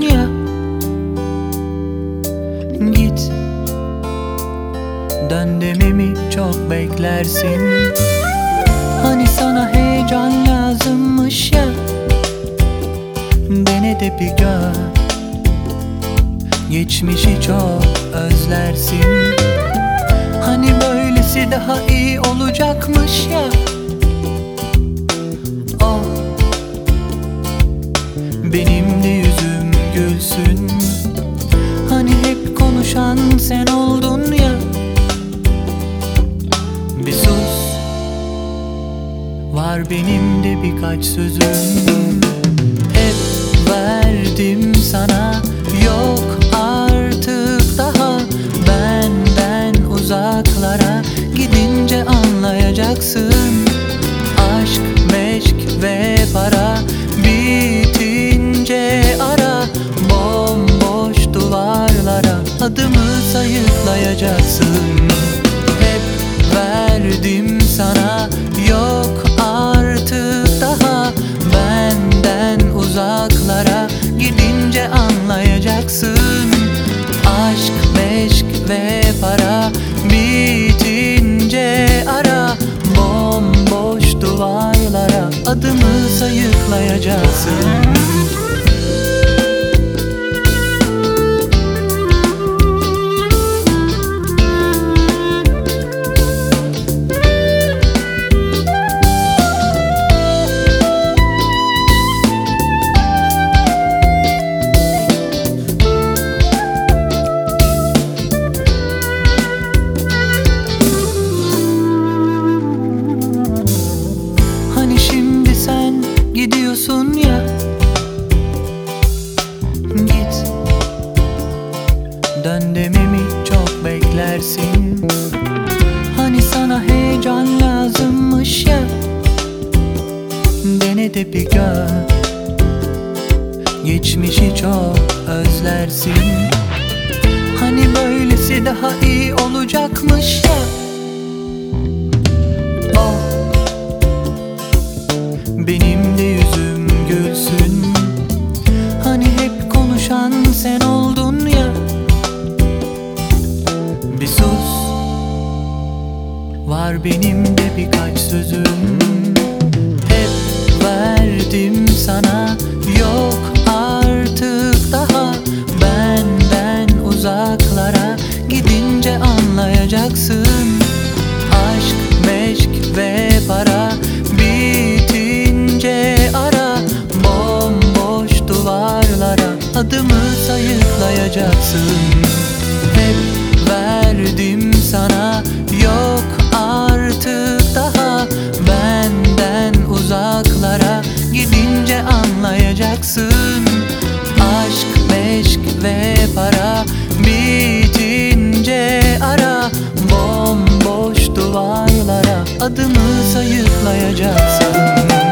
ya. Git. Dön dememi çok beklersin? Hani sana heyecan lazımmış ya. Dene de bir gör. Geçmişi çok özlersin. Hani böylesi daha iyi olacakmış ya. Oh Benim de yüzüm gülsün. Hani hep konuşan sen oldun ya. Bir sus. Var benim de birkaç sözüm. Hep verdim sana. Yok artık daha. Benden uzaklara Gidince anlayacaksın Gidince anlayacaksın. Aşk, meşk ve para Bitince ara Bomboş duvarlara Adımı sayıklayacaksın Dön dememi çok beklersin? Hani sana heyecan lazımmış ya? Dene de bir gör. Geçmişi çok özlersin. Hani böylesi daha iyi olacakmış ya? Oh. Benim de yüzüm gülsün benim de birkaç sözüm. Hep verdim sana Yok artık daha. Benden uzaklara Gidince anlayacaksın. Aşk, meşk ve para Bitince ara. Bomboş duvarlara Adımı sayıklayacaksın. Hep verdim sana adımı sayıklayacaksın